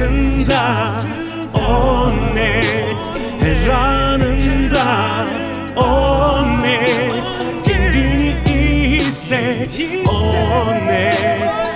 hayatında o net. Her anında o net. Kendini iyi hisset o net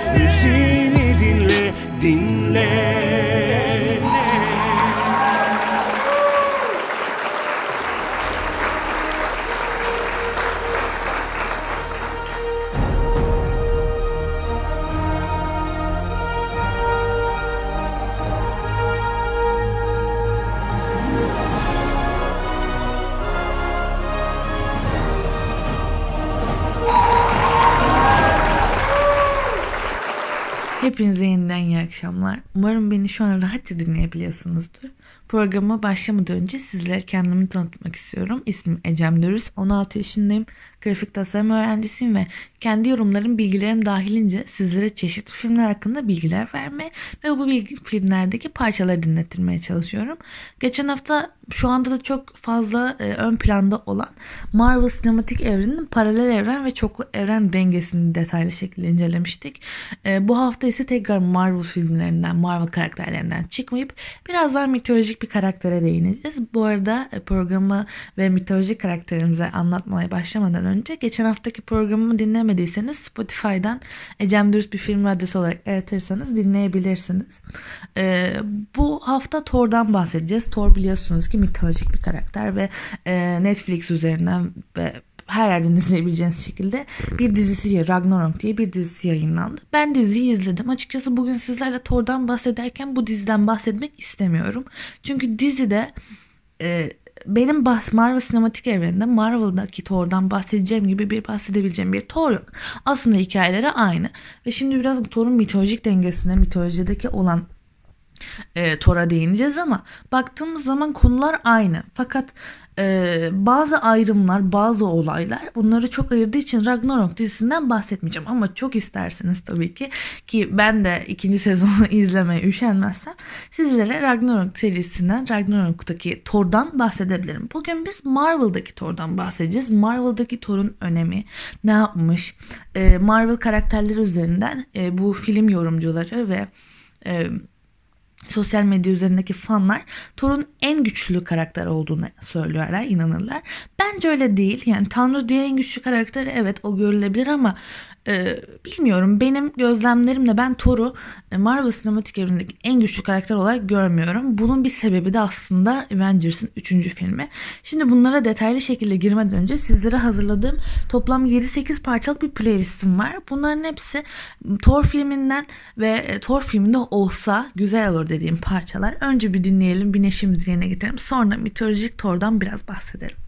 Hepinize yeniden iyi akşamlar. Umarım beni şu an rahatça dinleyebiliyorsunuzdur. Programa başlamadan önce sizlere kendimi tanıtmak istiyorum. İsmim Ecem Dürüz, 16 yaşındayım. Grafik tasarım öğrencisiyim ve kendi yorumlarım, bilgilerim dahilince sizlere çeşitli filmler hakkında bilgiler verme ve bu bilgi, filmlerdeki parçaları dinlettirmeye çalışıyorum. Geçen hafta şu anda da çok fazla e, ön planda olan Marvel sinematik evrenin paralel evren ve çoklu evren dengesini detaylı şekilde incelemiştik. E, bu hafta ise tekrar Marvel filmlerinden, Marvel karakterlerinden çıkmayıp biraz daha mitolojik bir karaktere değineceğiz. Bu arada e, programı ve mitolojik karakterimize anlatmaya başlamadan önce geçen haftaki programımı dinlemediyseniz Spotify'dan Ecem Dürüst bir film radyosu olarak aratırsanız dinleyebilirsiniz. E, bu hafta Thor'dan bahsedeceğiz. Thor biliyorsunuz ki mitolojik bir karakter ve e, Netflix üzerinden ve her yerden izleyebileceğiniz şekilde bir dizisi Ragnarok diye bir dizisi yayınlandı. Ben diziyi izledim. Açıkçası bugün sizlerle Thor'dan bahsederken bu diziden bahsetmek istemiyorum. Çünkü dizide e, benim bahs Marvel sinematik evreninde Marvel'daki Thor'dan bahsedeceğim gibi bir bahsedebileceğim bir Thor yok. Aslında hikayeleri aynı. Ve şimdi biraz Thor'un mitolojik dengesine, mitolojideki olan e, Thor'a değineceğiz ama baktığımız zaman konular aynı. Fakat e, bazı ayrımlar, bazı olaylar bunları çok ayırdığı için Ragnarok dizisinden bahsetmeyeceğim. Ama çok isterseniz tabii ki ki ben de ikinci sezonu izlemeye üşenmezsem sizlere Ragnarok serisinden Ragnarok'taki Thor'dan bahsedebilirim. Bugün biz Marvel'daki Thor'dan bahsedeceğiz. Marvel'daki Thor'un önemi, ne yapmış, e, Marvel karakterleri üzerinden e, bu film yorumcuları ve e, sosyal medya üzerindeki fanlar Thor'un en güçlü karakter olduğunu söylüyorlar, inanırlar. Bence öyle değil. Yani Tanrı diye en güçlü karakteri evet o görülebilir ama e, bilmiyorum benim gözlemlerimle ben Thor'u e, Marvel sinematik evrenindeki en güçlü karakter olarak görmüyorum. Bunun bir sebebi de aslında Avengers'ın 3. filmi. Şimdi bunlara detaylı şekilde girmeden önce sizlere hazırladığım toplam 7-8 parçalık bir playlistim var. Bunların hepsi Thor filminden ve e, Thor filminde olsa güzel olur dediğim parçalar. Önce bir dinleyelim, bir neşemizi yerine getirelim. Sonra mitolojik Thor'dan biraz bahsedelim.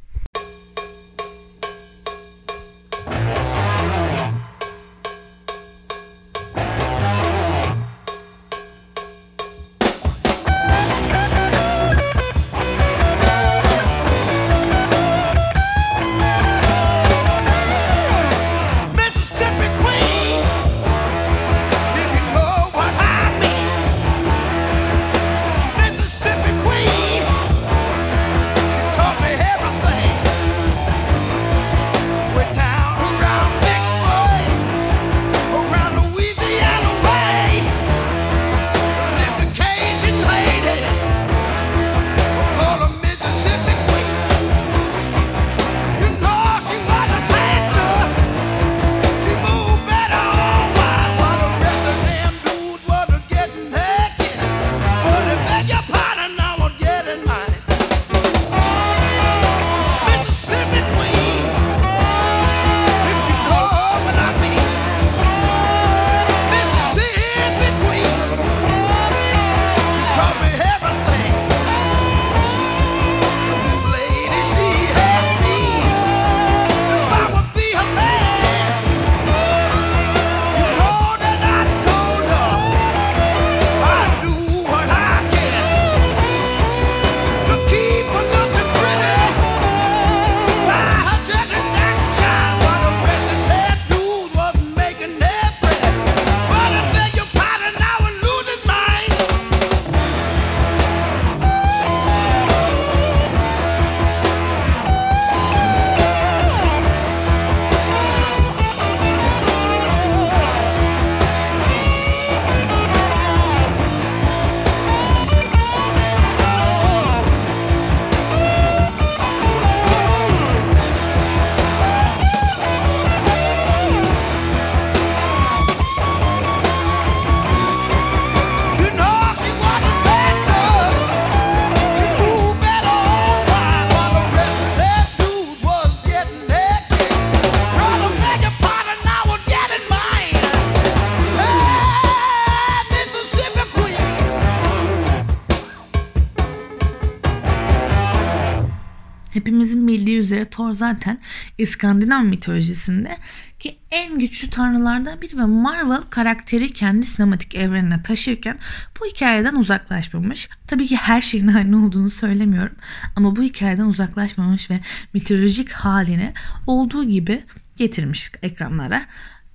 Zaten İskandinav mitolojisinde ki en güçlü tanrılardan biri ve Marvel karakteri kendi sinematik evrenine taşırken bu hikayeden uzaklaşmamış. Tabii ki her şeyin aynı olduğunu söylemiyorum ama bu hikayeden uzaklaşmamış ve mitolojik haline olduğu gibi getirmiş ekranlara.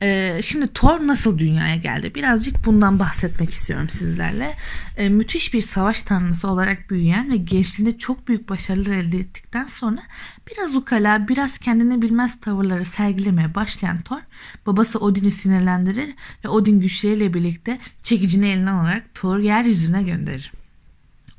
Ee, şimdi Thor nasıl dünyaya geldi? Birazcık bundan bahsetmek istiyorum sizlerle. Ee, müthiş bir savaş tanrısı olarak büyüyen ve gençliğinde çok büyük başarılar elde ettikten sonra biraz ukala, biraz kendini bilmez tavırları sergilemeye başlayan Thor, babası Odin'i sinirlendirir ve Odin güçleriyle birlikte çekicini eline alarak Thor'u yeryüzüne gönderir.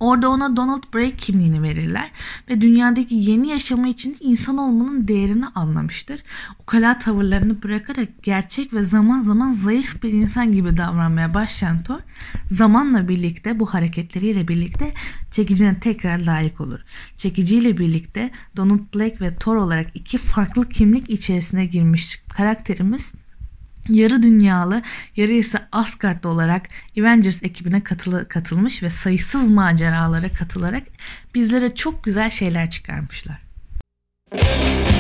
Orada ona Donald Blake kimliğini verirler ve dünyadaki yeni yaşamı için insan olmanın değerini anlamıştır. Ukala tavırlarını bırakarak gerçek ve zaman zaman zayıf bir insan gibi davranmaya başlayan Thor, zamanla birlikte bu hareketleriyle birlikte çekicine tekrar layık olur. Çekiciyle birlikte Donald Blake ve Thor olarak iki farklı kimlik içerisine girmiş karakterimiz yarı dünyalı, yarı ise Asgard'da olarak Avengers ekibine katılı, katılmış ve sayısız maceralara katılarak bizlere çok güzel şeyler çıkarmışlar. Clean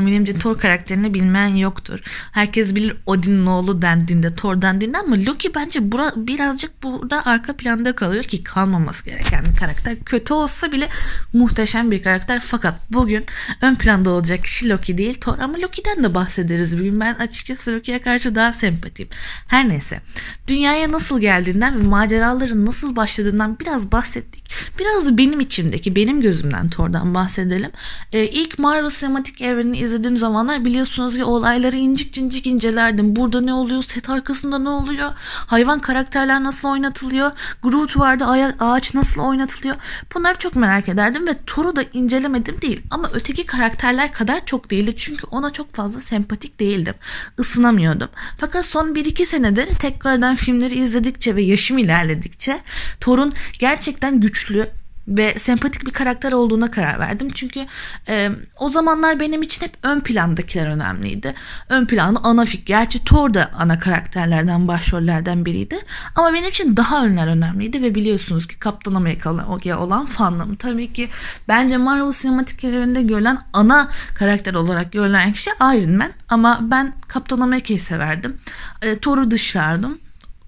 Tahminimce Thor karakterini bilmeyen yoktur. Herkes bilir Odin'in oğlu dendiğinde Thor dendiğinde ama Loki bence bura, birazcık burada arka planda kalıyor ki kalmaması gereken bir karakter. Kötü olsa bile muhteşem bir karakter fakat bugün ön planda olacak kişi Loki değil Thor ama Loki'den de bahsederiz bugün. Ben açıkçası Loki'ye karşı daha sempatiyim. Her neyse. Dünyaya nasıl geldiğinden ve maceraların nasıl başladığından biraz bahsettik. Biraz da benim içimdeki, benim gözümden Thor'dan bahsedelim. Ee, ilk Marvel Sinematik Evreni izlediğim zamanlar biliyorsunuz ki olayları incik cincik incelerdim. Burada ne oluyor, set arkasında ne oluyor, hayvan karakterler nasıl oynatılıyor, Groot vardı, ağaç nasıl oynatılıyor. Bunları çok merak ederdim ve Thor'u da incelemedim değil. Ama öteki karakterler kadar çok değildi. Çünkü ona çok fazla sempatik değildim. Isınamıyordum. Fakat son 1-2 senedir tekrardan filmleri izledikçe ve yaşım ilerledikçe Thor'un gerçekten güçlü ve sempatik bir karakter olduğuna karar verdim. Çünkü e, o zamanlar benim için hep ön plandakiler önemliydi. Ön planda ana fik. Gerçi Thor da ana karakterlerden, başrollerden biriydi. Ama benim için daha önler önemliydi ve biliyorsunuz ki Kaptan Amerika olan fanlığım. Tabii ki bence Marvel sinematik evreninde görülen ana karakter olarak görülen kişi Iron Man. Ama ben Kaptan Amerika'yı severdim. E, Thor'u dışlardım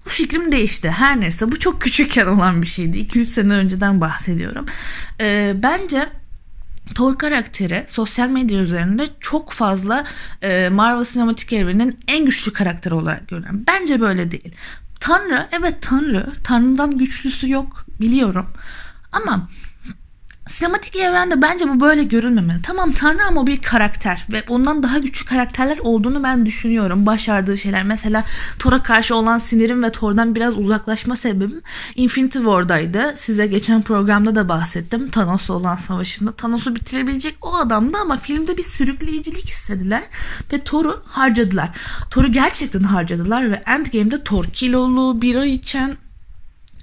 fikrim değişti. Her neyse bu çok küçükken olan bir şeydi. 2-3 sene önceden bahsediyorum. Ee, bence Thor karakteri sosyal medya üzerinde çok fazla e, Marvel sinematik evrenin en güçlü karakteri olarak görüyorum. Bence böyle değil. Tanrı, evet Tanrı. Tanrı'dan güçlüsü yok biliyorum. Ama Sinematik evrende bence bu böyle görülmemeli. Tamam Tanrı ama bir karakter ve ondan daha güçlü karakterler olduğunu ben düşünüyorum. Başardığı şeyler mesela Thor'a karşı olan sinirim ve Thor'dan biraz uzaklaşma sebebim Infinity War'daydı. Size geçen programda da bahsettim. Thanos'la olan savaşında Thanos'u bitirebilecek o adamdı ama filmde bir sürükleyicilik istediler ve Thor'u harcadılar. Thor'u gerçekten harcadılar ve Endgame'de Thor kilolu, bira içen,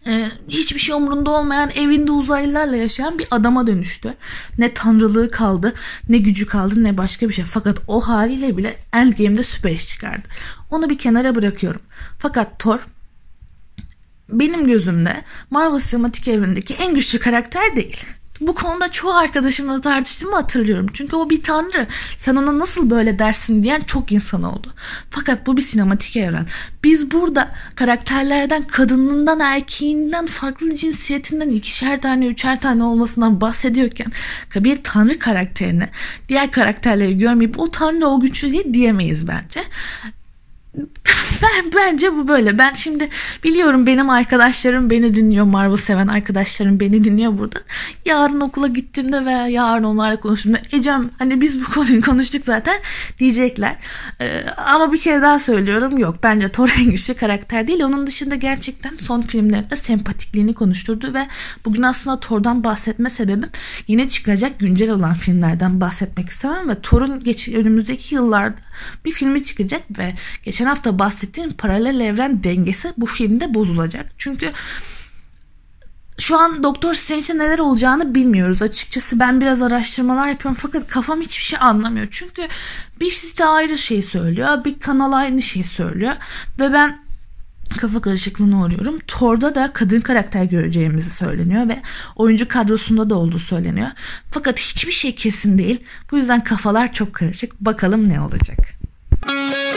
ee, hiçbir şey umurunda olmayan evinde uzaylılarla yaşayan bir adama dönüştü. Ne tanrılığı kaldı, ne gücü kaldı, ne başka bir şey. Fakat o haliyle bile Endgame'de süper iş çıkardı. Onu bir kenara bırakıyorum. Fakat Thor benim gözümde Marvel sinematik evrenindeki en güçlü karakter değil. Bu konuda çoğu arkadaşımla tartıştığımı hatırlıyorum. Çünkü o bir tanrı. Sen ona nasıl böyle dersin diyen çok insan oldu. Fakat bu bir sinematik evren. Biz burada karakterlerden kadınından erkeğinden farklı cinsiyetinden ikişer tane üçer tane olmasından bahsediyorken bir tanrı karakterine diğer karakterleri görmeyip o tanrı o güçlü diye diyemeyiz bence ben bence bu böyle. Ben şimdi biliyorum benim arkadaşlarım beni dinliyor. Marvel seven arkadaşlarım beni dinliyor burada. Yarın okula gittiğimde veya yarın onlarla konuştuğumda Ecem hani biz bu konuyu konuştuk zaten diyecekler. Ee, ama bir kere daha söylüyorum yok. Bence Thor en güçlü karakter değil. Onun dışında gerçekten son filmlerinde sempatikliğini konuşturdu ve bugün aslında Thor'dan bahsetme sebebim yine çıkacak güncel olan filmlerden bahsetmek istemem ve Thor'un geç, önümüzdeki yıllarda bir filmi çıkacak ve geçen hafta bahsettiğim paralel evren dengesi bu filmde bozulacak. Çünkü şu an Doktor Strange'de neler olacağını bilmiyoruz. Açıkçası ben biraz araştırmalar yapıyorum fakat kafam hiçbir şey anlamıyor. Çünkü bir site ayrı şey söylüyor, bir kanal aynı şey söylüyor ve ben kafa karışıklığına uğruyorum. Thor'da da kadın karakter göreceğimizi söyleniyor ve oyuncu kadrosunda da olduğu söyleniyor. Fakat hiçbir şey kesin değil. Bu yüzden kafalar çok karışık. Bakalım ne olacak. Where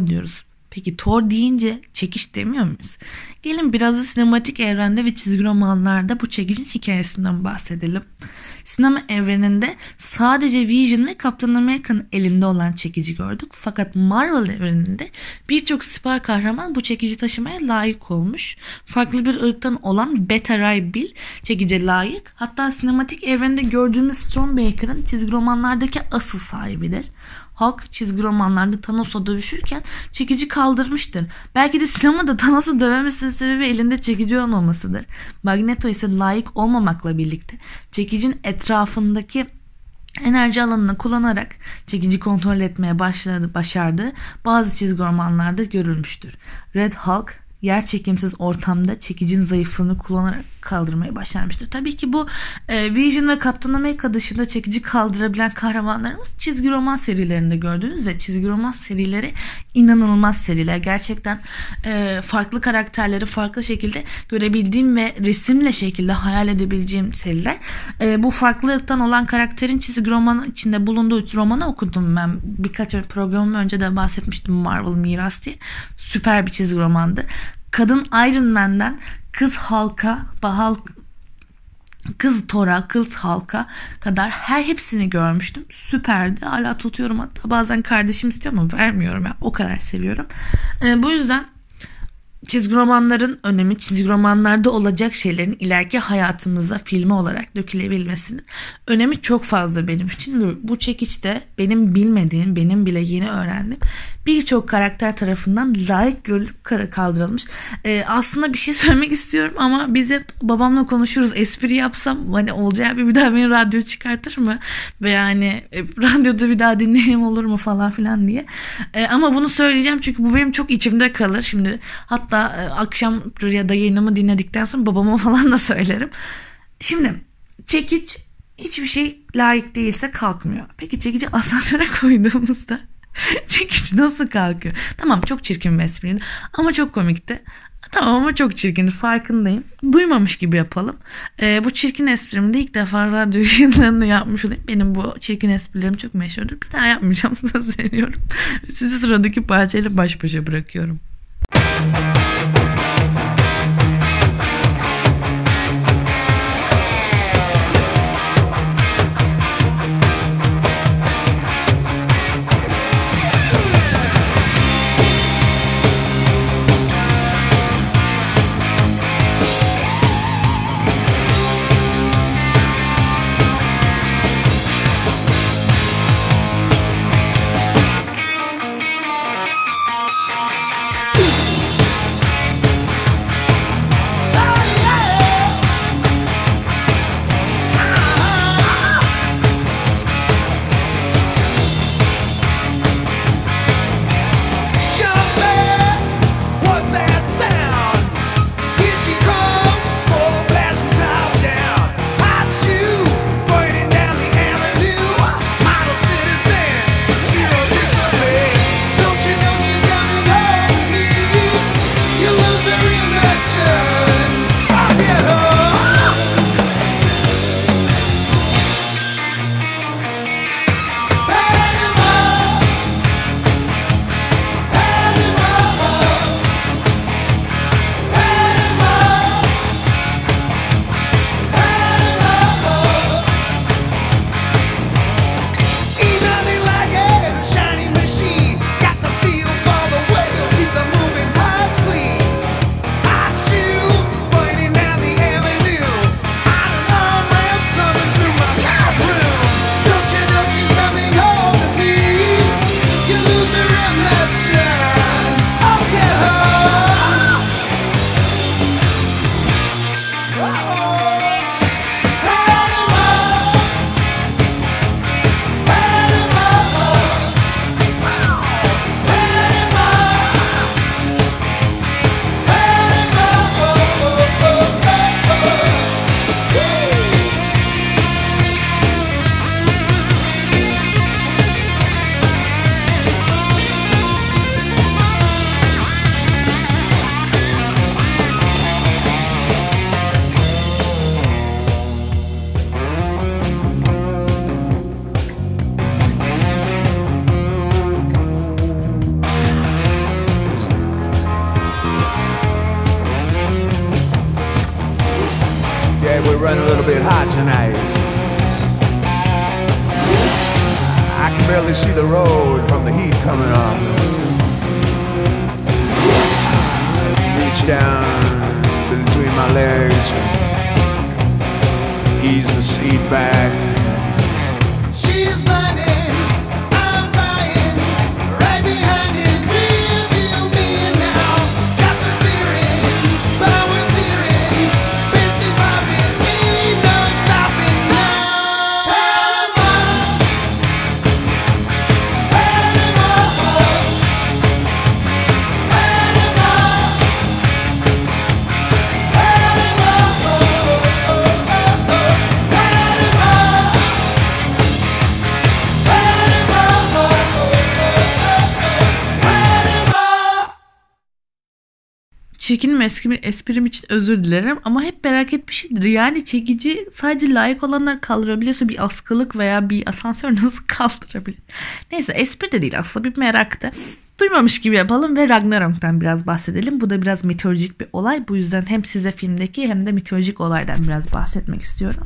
Thor diyoruz. Peki Thor deyince çekiş demiyor muyuz? Gelin biraz da sinematik evrende ve çizgi romanlarda bu çekicin hikayesinden bahsedelim. Sinema evreninde sadece Vision ve Captain America'nın elinde olan çekici gördük. Fakat Marvel evreninde birçok süper kahraman bu çekici taşımaya layık olmuş. Farklı bir ırktan olan Beta Ray Bill çekice layık. Hatta sinematik evrende gördüğümüz Stormbreaker'ın çizgi romanlardaki asıl sahibidir. Halk çizgi romanlarda Thanos'la dövüşürken çekici kaldırmıştır. Belki de sinemada Thanos'u dövemesinin sebebi elinde çekici olmamasıdır. Magneto ise layık olmamakla birlikte çekicin etrafındaki enerji alanını kullanarak çekici kontrol etmeye başladı, başardı. Bazı çizgi romanlarda görülmüştür. Red Hulk yer çekimsiz ortamda çekicinin zayıflığını kullanarak kaldırmayı başarmıştır. Tabii ki bu e, Vision ve Captain America dışında çekici kaldırabilen kahramanlarımız çizgi roman serilerinde gördüğünüz ve çizgi roman serileri inanılmaz seriler. Gerçekten e, farklı karakterleri farklı şekilde görebildiğim ve resimle şekilde hayal edebileceğim seriler. E, bu farklılıktan olan karakterin çizgi romanı içinde bulunduğu romanı okudum ben. Birkaç programım önce de bahsetmiştim Marvel Miras diye. Süper bir çizgi romandı. Kadın Iron Man'den kız halka, Hulk, kız Thor'a, kız halka kadar her hepsini görmüştüm. Süperdi. Hala tutuyorum hatta bazen kardeşim istiyor ama vermiyorum ya. O kadar seviyorum. Ee, bu yüzden çizgi romanların önemi çizgi romanlarda olacak şeylerin ileriki hayatımıza filmi olarak dökülebilmesinin önemi çok fazla benim için ve bu çekiçte benim bilmediğim benim bile yeni öğrendim birçok karakter tarafından layık görülüp kaldırılmış. Ee, aslında bir şey söylemek istiyorum ama biz hep babamla konuşuruz espri yapsam hani olacağı bir, bir daha beni radyo çıkartır mı ve yani e, radyoda bir daha dinleyeyim olur mu falan filan diye. Ee, ama bunu söyleyeceğim çünkü bu benim çok içimde kalır. Şimdi hatta e, akşam ya da yayınımı dinledikten sonra babama falan da söylerim. Şimdi çekiç hiçbir şey layık değilse kalkmıyor. Peki çekici asansöre koyduğumuzda çekiç nasıl kalkıyor? Tamam çok çirkin bir espriydi ama çok komikti. Tamam ama çok çirkin farkındayım. Duymamış gibi yapalım. Ee, bu çirkin esprimi de ilk defa radyo yayınlarında yapmış olayım. Benim bu çirkin esprilerim çok meşhurdur. Bir daha yapmayacağım söz veriyorum. Sizi sıradaki parçayla baş başa bırakıyorum. like my legs, ease the seat back. Çirkin esprim, esprim için özür dilerim ama hep merak etmişimdir. Yani çekici sadece layık olanlar kaldırabiliyorsa bir askılık veya bir asansör nasıl kaldırabilir? Neyse espri de değil aslında bir meraktı. Duymamış gibi yapalım ve Ragnarok'tan biraz bahsedelim. Bu da biraz mitolojik bir olay. Bu yüzden hem size filmdeki hem de mitolojik olaydan biraz bahsetmek istiyorum.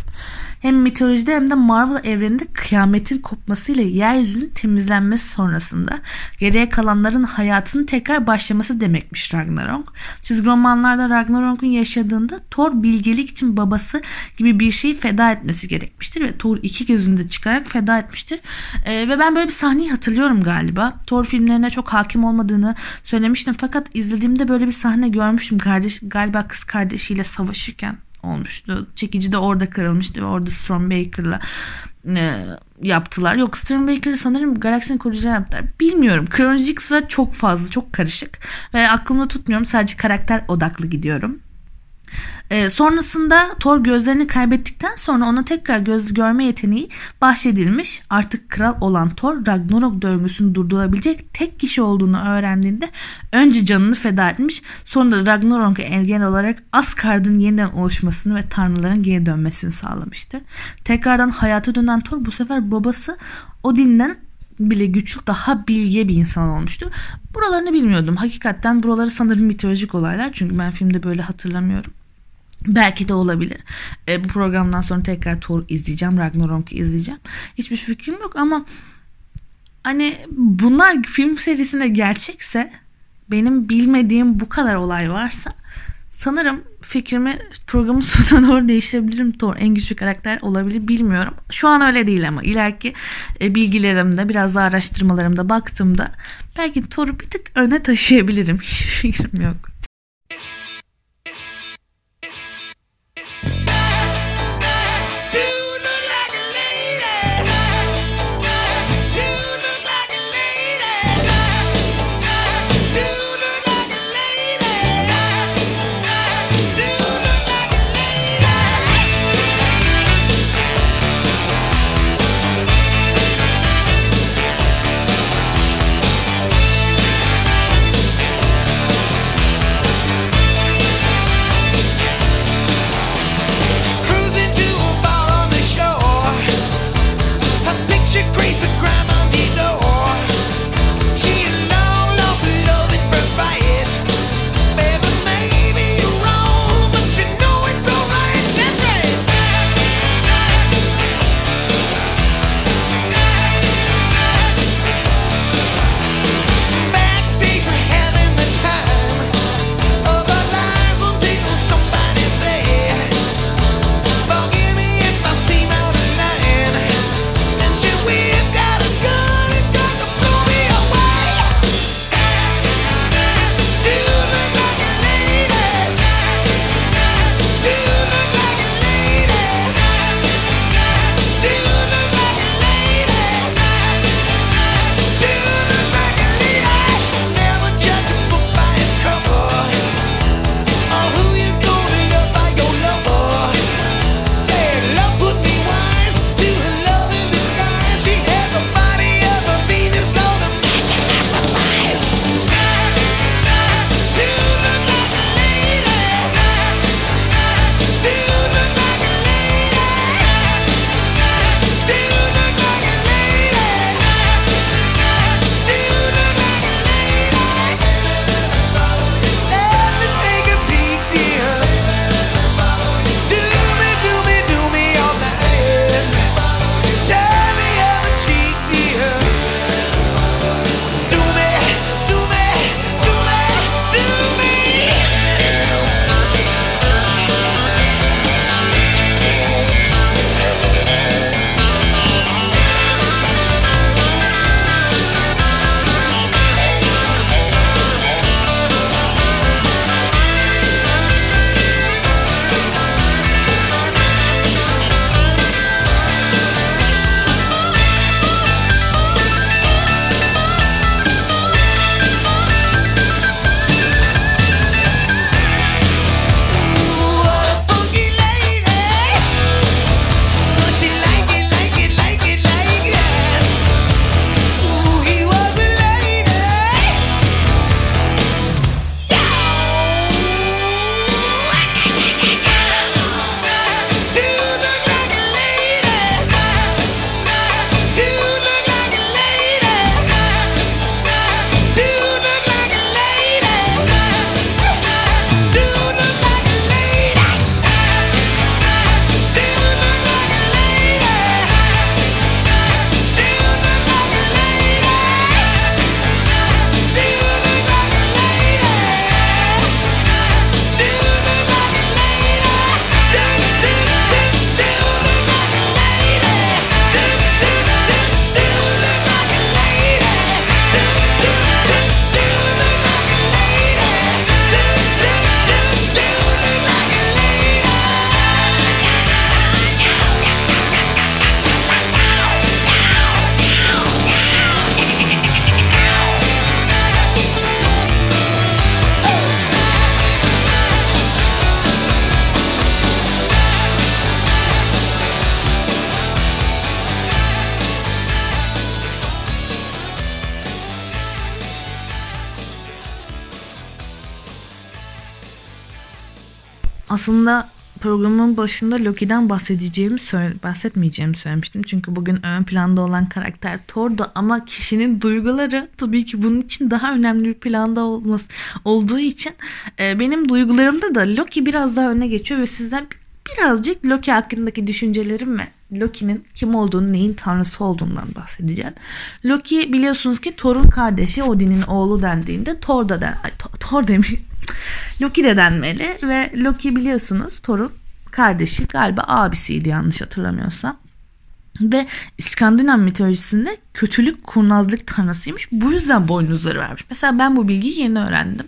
Hem mitolojide hem de Marvel evreninde kıyametin kopmasıyla yeryüzünün temizlenmesi sonrasında geriye kalanların hayatının tekrar başlaması demekmiş Ragnarok. Çizgi romanlarda Ragnarok'un yaşadığında Thor bilgelik için babası gibi bir şeyi feda etmesi gerekmiştir ve Thor iki gözünde çıkarak feda etmiştir. Ee, ve ben böyle bir sahneyi hatırlıyorum galiba. Thor filmlerine çok hakim olmadığını söylemiştim fakat izlediğimde böyle bir sahne görmüştüm. Kardeş galiba kız kardeşiyle savaşırken olmuştu. Çekici de orada kırılmıştı ve orada Stormbreaker'la e, yaptılar. Yok Stormbreaker'ı sanırım Galaxy'nin koruyucuları yaptılar. Bilmiyorum. Kronolojik sıra çok fazla, çok karışık. Ve aklımda tutmuyorum. Sadece karakter odaklı gidiyorum. Ee, sonrasında Thor gözlerini kaybettikten sonra ona tekrar göz görme yeteneği bahşedilmiş. Artık kral olan Thor Ragnarok döngüsünü durdurabilecek tek kişi olduğunu öğrendiğinde önce canını feda etmiş. Sonra Ragnarok'a engel olarak Asgard'ın yeniden oluşmasını ve tanrıların geri dönmesini sağlamıştır. Tekrardan hayata dönen Thor bu sefer babası Odin'den bile güçlü daha bilge bir insan olmuştur. Buralarını bilmiyordum. Hakikaten buraları sanırım mitolojik olaylar. Çünkü ben filmde böyle hatırlamıyorum. Belki de olabilir. E, bu programdan sonra tekrar Thor izleyeceğim. Ragnarok'u izleyeceğim. Hiçbir fikrim yok ama hani bunlar film serisinde gerçekse benim bilmediğim bu kadar olay varsa sanırım fikrimi programın sonuna doğru değiştirebilirim. Thor en güçlü karakter olabilir bilmiyorum. Şu an öyle değil ama ileriki e, bilgilerimde biraz daha araştırmalarımda baktığımda belki Thor'u bir tık öne taşıyabilirim. Hiçbir fikrim yok. Aslında programın başında Loki'den bahsedeceğimi söyle, bahsetmeyeceğimi söylemiştim. Çünkü bugün ön planda olan karakter Thor'du ama kişinin duyguları tabii ki bunun için daha önemli bir planda olması olduğu için e, benim duygularımda da Loki biraz daha öne geçiyor ve sizden birazcık Loki hakkındaki düşüncelerim ve Loki'nin kim olduğunu, neyin tanrısı olduğundan bahsedeceğim. Loki biliyorsunuz ki Thor'un kardeşi, Odin'in oğlu dendiğinde Thor da den, Thor demiş. Loki de denmeli ve Loki biliyorsunuz Thor'un kardeşi galiba abisiydi yanlış hatırlamıyorsam. Ve İskandinav mitolojisinde kötülük kurnazlık tanrısıymış. Bu yüzden boynuzları vermiş. Mesela ben bu bilgiyi yeni öğrendim.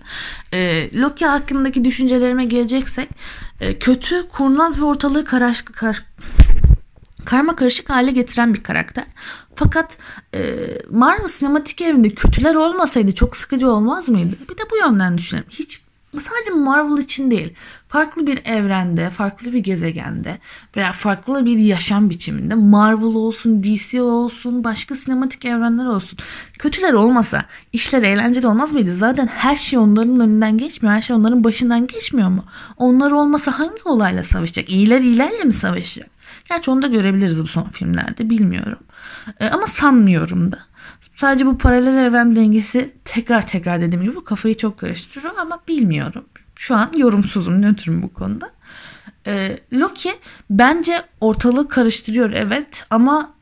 Ee, Loki hakkındaki düşüncelerime geleceksek e, kötü, kurnaz ve ortalığı karaş, kar, karma karışık hale getiren bir karakter. Fakat e, Marvel sinematik evinde kötüler olmasaydı çok sıkıcı olmaz mıydı? Bir de bu yönden düşünelim. Hiç sadece Marvel için değil, farklı bir evrende, farklı bir gezegende veya farklı bir yaşam biçiminde Marvel olsun, DC olsun, başka sinematik evrenler olsun. Kötüler olmasa işler eğlenceli olmaz mıydı? Zaten her şey onların önünden geçmiyor. Her şey onların başından geçmiyor mu? Onlar olmasa hangi olayla savaşacak? İyiler iyilerle mi savaşacak? Gerçi onu da görebiliriz bu son filmlerde bilmiyorum. E, ama sanmıyorum da. Sadece bu paralel evren dengesi tekrar tekrar dediğim gibi kafayı çok karıştırıyor ama bilmiyorum. Şu an yorumsuzum, nötrüm bu konuda. E, Loki bence ortalığı karıştırıyor evet ama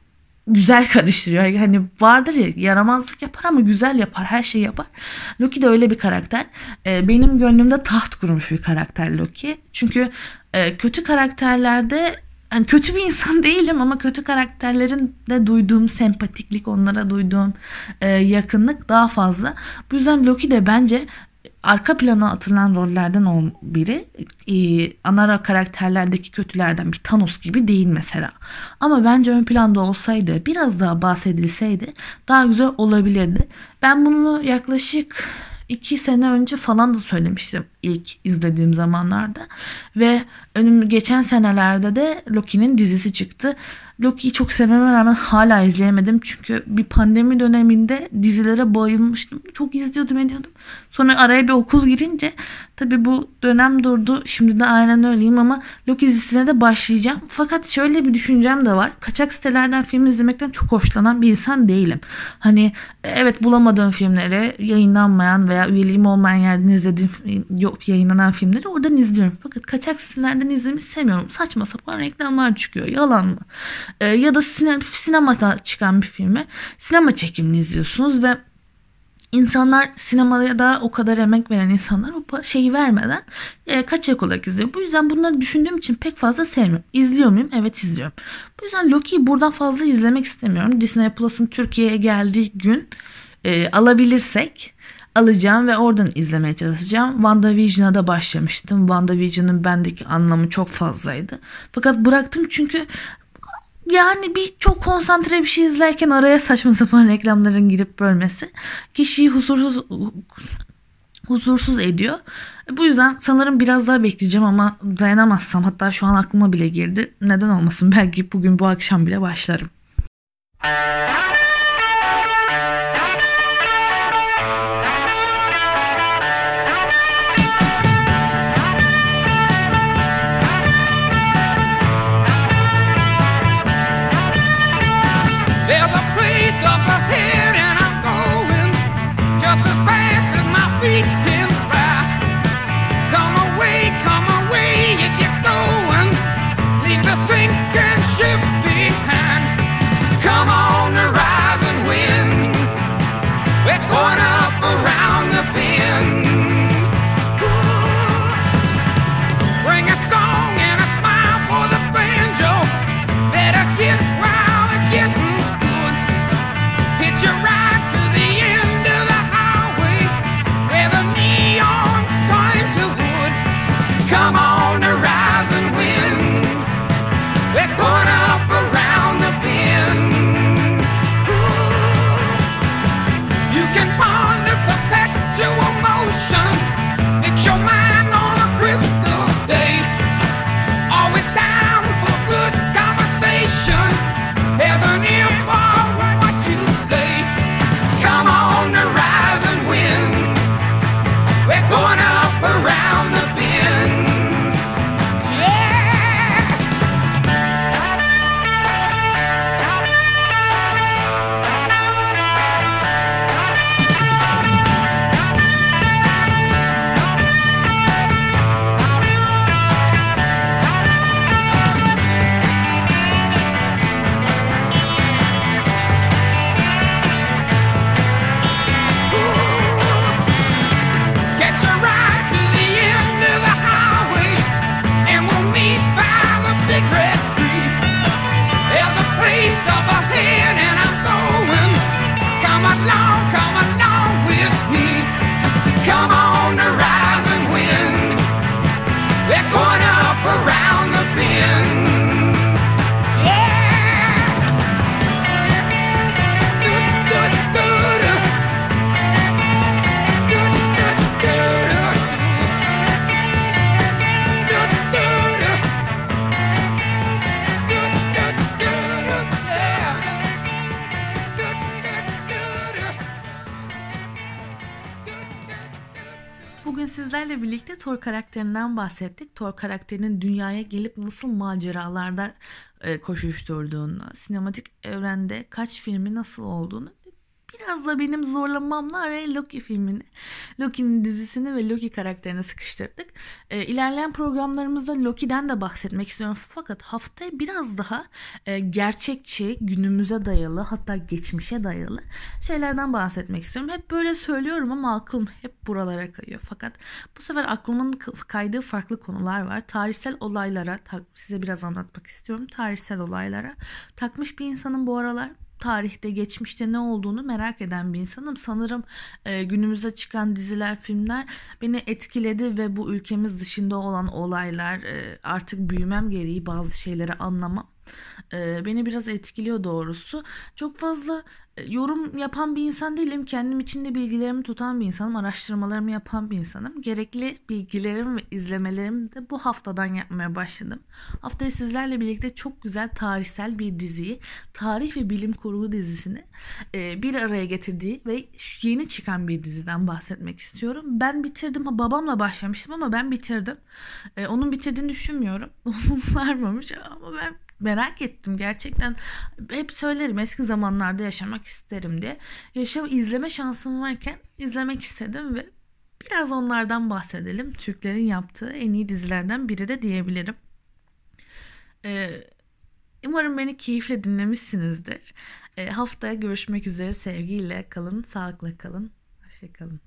güzel karıştırıyor. Yani vardır ya yaramazlık yapar ama güzel yapar. Her şeyi yapar. Loki de öyle bir karakter. E, benim gönlümde taht kurmuş bir karakter Loki. Çünkü e, kötü karakterlerde yani kötü bir insan değilim ama kötü karakterlerin de duyduğum sempatiklik, onlara duyduğum e, yakınlık daha fazla. Bu yüzden Loki de bence arka plana atılan rollerden biri. E, ana karakterlerdeki kötülerden bir Thanos gibi değil mesela. Ama bence ön planda olsaydı, biraz daha bahsedilseydi daha güzel olabilirdi. Ben bunu yaklaşık iki sene önce falan da söylemiştim ilk izlediğim zamanlarda. Ve önüm geçen senelerde de Loki'nin dizisi çıktı. Loki'yi çok sevmeme rağmen hala izleyemedim. Çünkü bir pandemi döneminde dizilere bayılmıştım. Çok izliyordum ediyordum. Sonra araya bir okul girince tabii bu dönem durdu. Şimdi de aynen öyleyim ama Loki dizisine de başlayacağım. Fakat şöyle bir düşüncem de var. Kaçak sitelerden film izlemekten çok hoşlanan bir insan değilim. Hani evet bulamadığım filmleri yayınlanmayan veya üyeliğim olmayan yerden izlediğim yok yayınlanan filmleri oradan izliyorum. Fakat kaçak sitelerden izlemeyi sevmiyorum. Saçma sapan reklamlar çıkıyor. Yalan mı? Ee, ya da sine, sinemada çıkan bir filmi sinema çekimini izliyorsunuz ve insanlar sinemaya da o kadar emek veren insanlar o şeyi vermeden e, kaçak olarak izliyor. Bu yüzden bunları düşündüğüm için pek fazla sevmiyorum. İzliyor muyum? Evet izliyorum. Bu yüzden Loki'yi buradan fazla izlemek istemiyorum. Disney Plus'ın Türkiye'ye geldiği gün e, alabilirsek alacağım ve oradan izlemeye çalışacağım. WandaVision'a da başlamıştım. WandaVision'ın bendeki anlamı çok fazlaydı. Fakat bıraktım çünkü yani bir çok konsantre bir şey izlerken araya saçma sapan reklamların girip bölmesi kişiyi huzursuz huzursuz ediyor. Bu yüzden sanırım biraz daha bekleyeceğim ama dayanamazsam hatta şu an aklıma bile girdi. Neden olmasın belki bugün bu akşam bile başlarım. Bahsettik. Thor karakterinin dünyaya gelip nasıl maceralarda e, koşuşturduğunu, sinematik evrende kaç filmi nasıl olduğunu biraz da benim zorlamamla araya Loki filmini, Loki'nin dizisini ve Loki karakterini sıkıştırdık. E, ilerleyen programlarımızda Loki'den de bahsetmek istiyorum. Fakat haftaya biraz daha e, gerçekçi, günümüze dayalı hatta geçmişe dayalı şeylerden bahsetmek istiyorum. Hep böyle söylüyorum ama aklım hep buralara kayıyor. Fakat bu sefer aklımın kaydığı farklı konular var. Tarihsel olaylara, size biraz anlatmak istiyorum. Tarihsel olaylara takmış bir insanın bu aralar tarihte geçmişte ne olduğunu merak eden bir insanım. Sanırım e, günümüze çıkan diziler, filmler beni etkiledi ve bu ülkemiz dışında olan olaylar e, artık büyümem gereği bazı şeyleri anlamam e, beni biraz etkiliyor doğrusu. Çok fazla yorum yapan bir insan değilim. Kendim içinde bilgilerimi tutan bir insanım. Araştırmalarımı yapan bir insanım. Gerekli bilgilerim ve izlemelerimi de bu haftadan yapmaya başladım. Haftaya sizlerle birlikte çok güzel tarihsel bir diziyi, tarih ve bilim kurgu dizisini e, bir araya getirdiği ve yeni çıkan bir diziden bahsetmek istiyorum. Ben bitirdim. Babamla başlamıştım ama ben bitirdim. E, onun bitirdiğini düşünmüyorum. Uzun sarmamış ama ben merak ettim gerçekten. Hep söylerim eski zamanlarda yaşamak isterim diye. Yaşam izleme şansım varken izlemek istedim ve biraz onlardan bahsedelim. Türklerin yaptığı en iyi dizilerden biri de diyebilirim. Ee, umarım beni keyifle dinlemişsinizdir. Ee, haftaya görüşmek üzere. Sevgiyle kalın sağlıkla kalın. Hoşçakalın